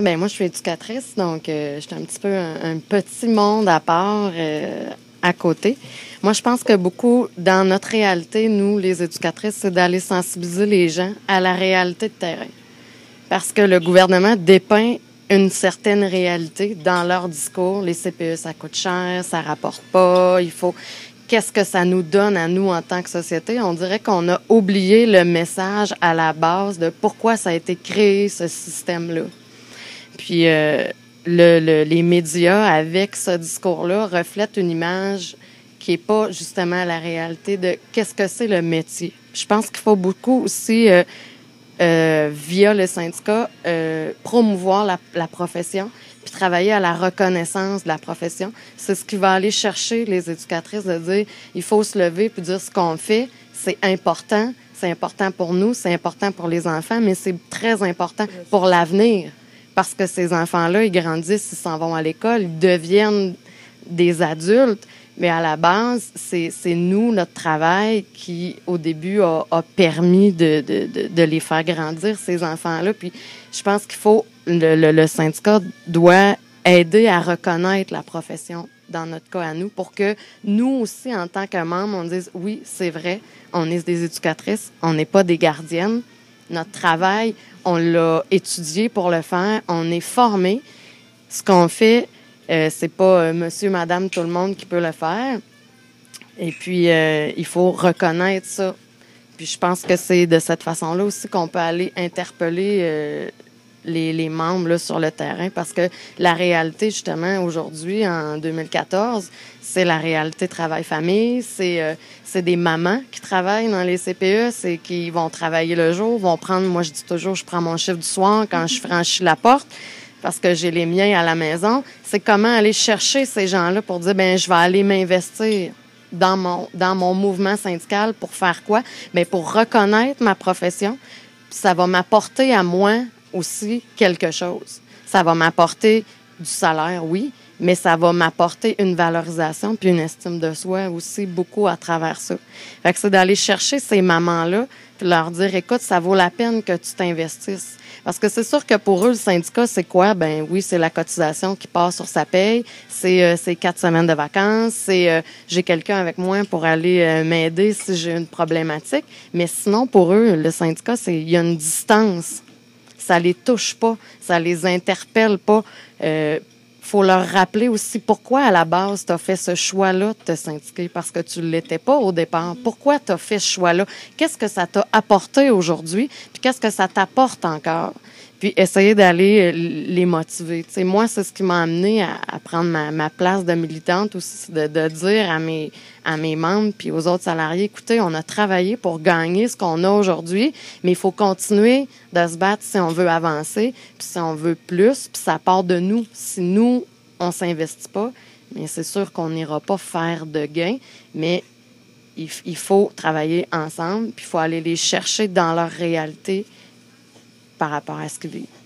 Ben moi, je suis éducatrice, donc euh, je un petit peu un, petit monde à part euh, à côté. Moi, je pense que beaucoup dans notre réalité, nous, les éducatrices, c'est d'aller sensibiliser les gens à la réalité de terrain. Parce que le gouvernement dépeint une certaine réalité dans leur discours. Les CPE, ça coûte cher, ça rapporte pas, il faut... Qu'est-ce que ça nous donne à nous en tant que société? On dirait qu'on a oublié le message à la base de pourquoi ça a été créé, ce système-là. Puis euh, le, les médias, avec ce discours-là, reflètent une image qui n'est pas justement la réalité de qu'est-ce que c'est le métier. Je pense qu'il faut beaucoup aussi, euh, euh, via le syndicat, promouvoir la, la, profession, puis travailler à la reconnaissance de la profession. C'est ce qui va aller chercher les éducatrices de dire il faut se lever puis dire ce qu'on fait, c'est important, c'est important pour nous, c'est important pour les enfants, mais c'est très important pour l'avenir parce que ces enfants-là, ils grandissent, ils s'en vont à l'école, ils deviennent des adultes. Mais à la base, c'est nous, notre travail, qui, au début, a, permis de, les faire grandir, ces enfants-là. Puis je pense qu'il faut, le, le, syndicat doit aider à reconnaître la profession dans notre cas à nous, pour que nous aussi, en tant que membres, on dise oui, c'est vrai, on est des éducatrices, on n'est pas des gardiennes. Notre travail, on l'a étudié pour le faire, on est formé. Ce qu'on fait, euh, c'est pas euh, monsieur, madame, tout le monde qui peut le faire. Et puis, euh, il faut reconnaître ça. Puis, je pense que c'est de cette façon-là aussi qu'on peut aller interpeller euh, les, les, membres là, sur le terrain parce que la réalité, justement, aujourd'hui, en 2014, c'est la réalité travail-famille. C'est euh, c'est des mamans qui travaillent dans les CPE, c'est qui vont travailler le jour, vont prendre, moi je dis toujours, je prends mon chiffre du soir quand je franchis la porte parce que j'ai les miens à la maison. C'est comment aller chercher ces gens-là pour dire, ben je vais aller m'investir dans mon, dans mon mouvement syndical pour faire quoi? Mais pour reconnaître ma profession, ça va m'apporter à moi aussi quelque chose. Ça va m'apporter du salaire, oui, mais ça va m'apporter une valorisation puis une estime de soi aussi beaucoup à travers ça. Fait que c'est d'aller chercher ces mamans-là puis leur dire, écoute, ça vaut la peine que tu t'investisses. Parce que c'est sûr que pour eux, le syndicat, c'est quoi? Ben oui, c'est la cotisation qui passe sur sa paye, c'est euh, quatre semaines de vacances, c'est euh, j'ai quelqu'un avec moi pour aller euh, m'aider si j'ai une problématique. Mais sinon, pour eux, le syndicat, c'est il y a une distance ça les touche pas, ça les interpelle pas. Euh, faut leur rappeler aussi pourquoi à la base tu as fait ce choix-là de te syndiquer parce que tu ne l'étais pas au départ. Pourquoi tu as fait ce choix-là? Qu'est-ce que ça t'a apporté aujourd'hui? Puis qu'est-ce que ça t'apporte encore? puis essayer d'aller euh, les motiver. sais, moi, c'est ce qui m'a amené à, prendre ma, ma, place de militante aussi, de, de, dire à mes, à mes membres puis aux autres salariés, écoutez, on a travaillé pour gagner ce qu'on a aujourd'hui, mais il faut continuer de se battre si on veut avancer, puis si on veut plus, puis ça part de nous. Si nous, on s'investit pas, mais c'est sûr qu'on n'ira pas faire de gains, mais il, il faut travailler ensemble, puis il faut aller les chercher dans leur réalité par rapport à ce qu'ils vivent.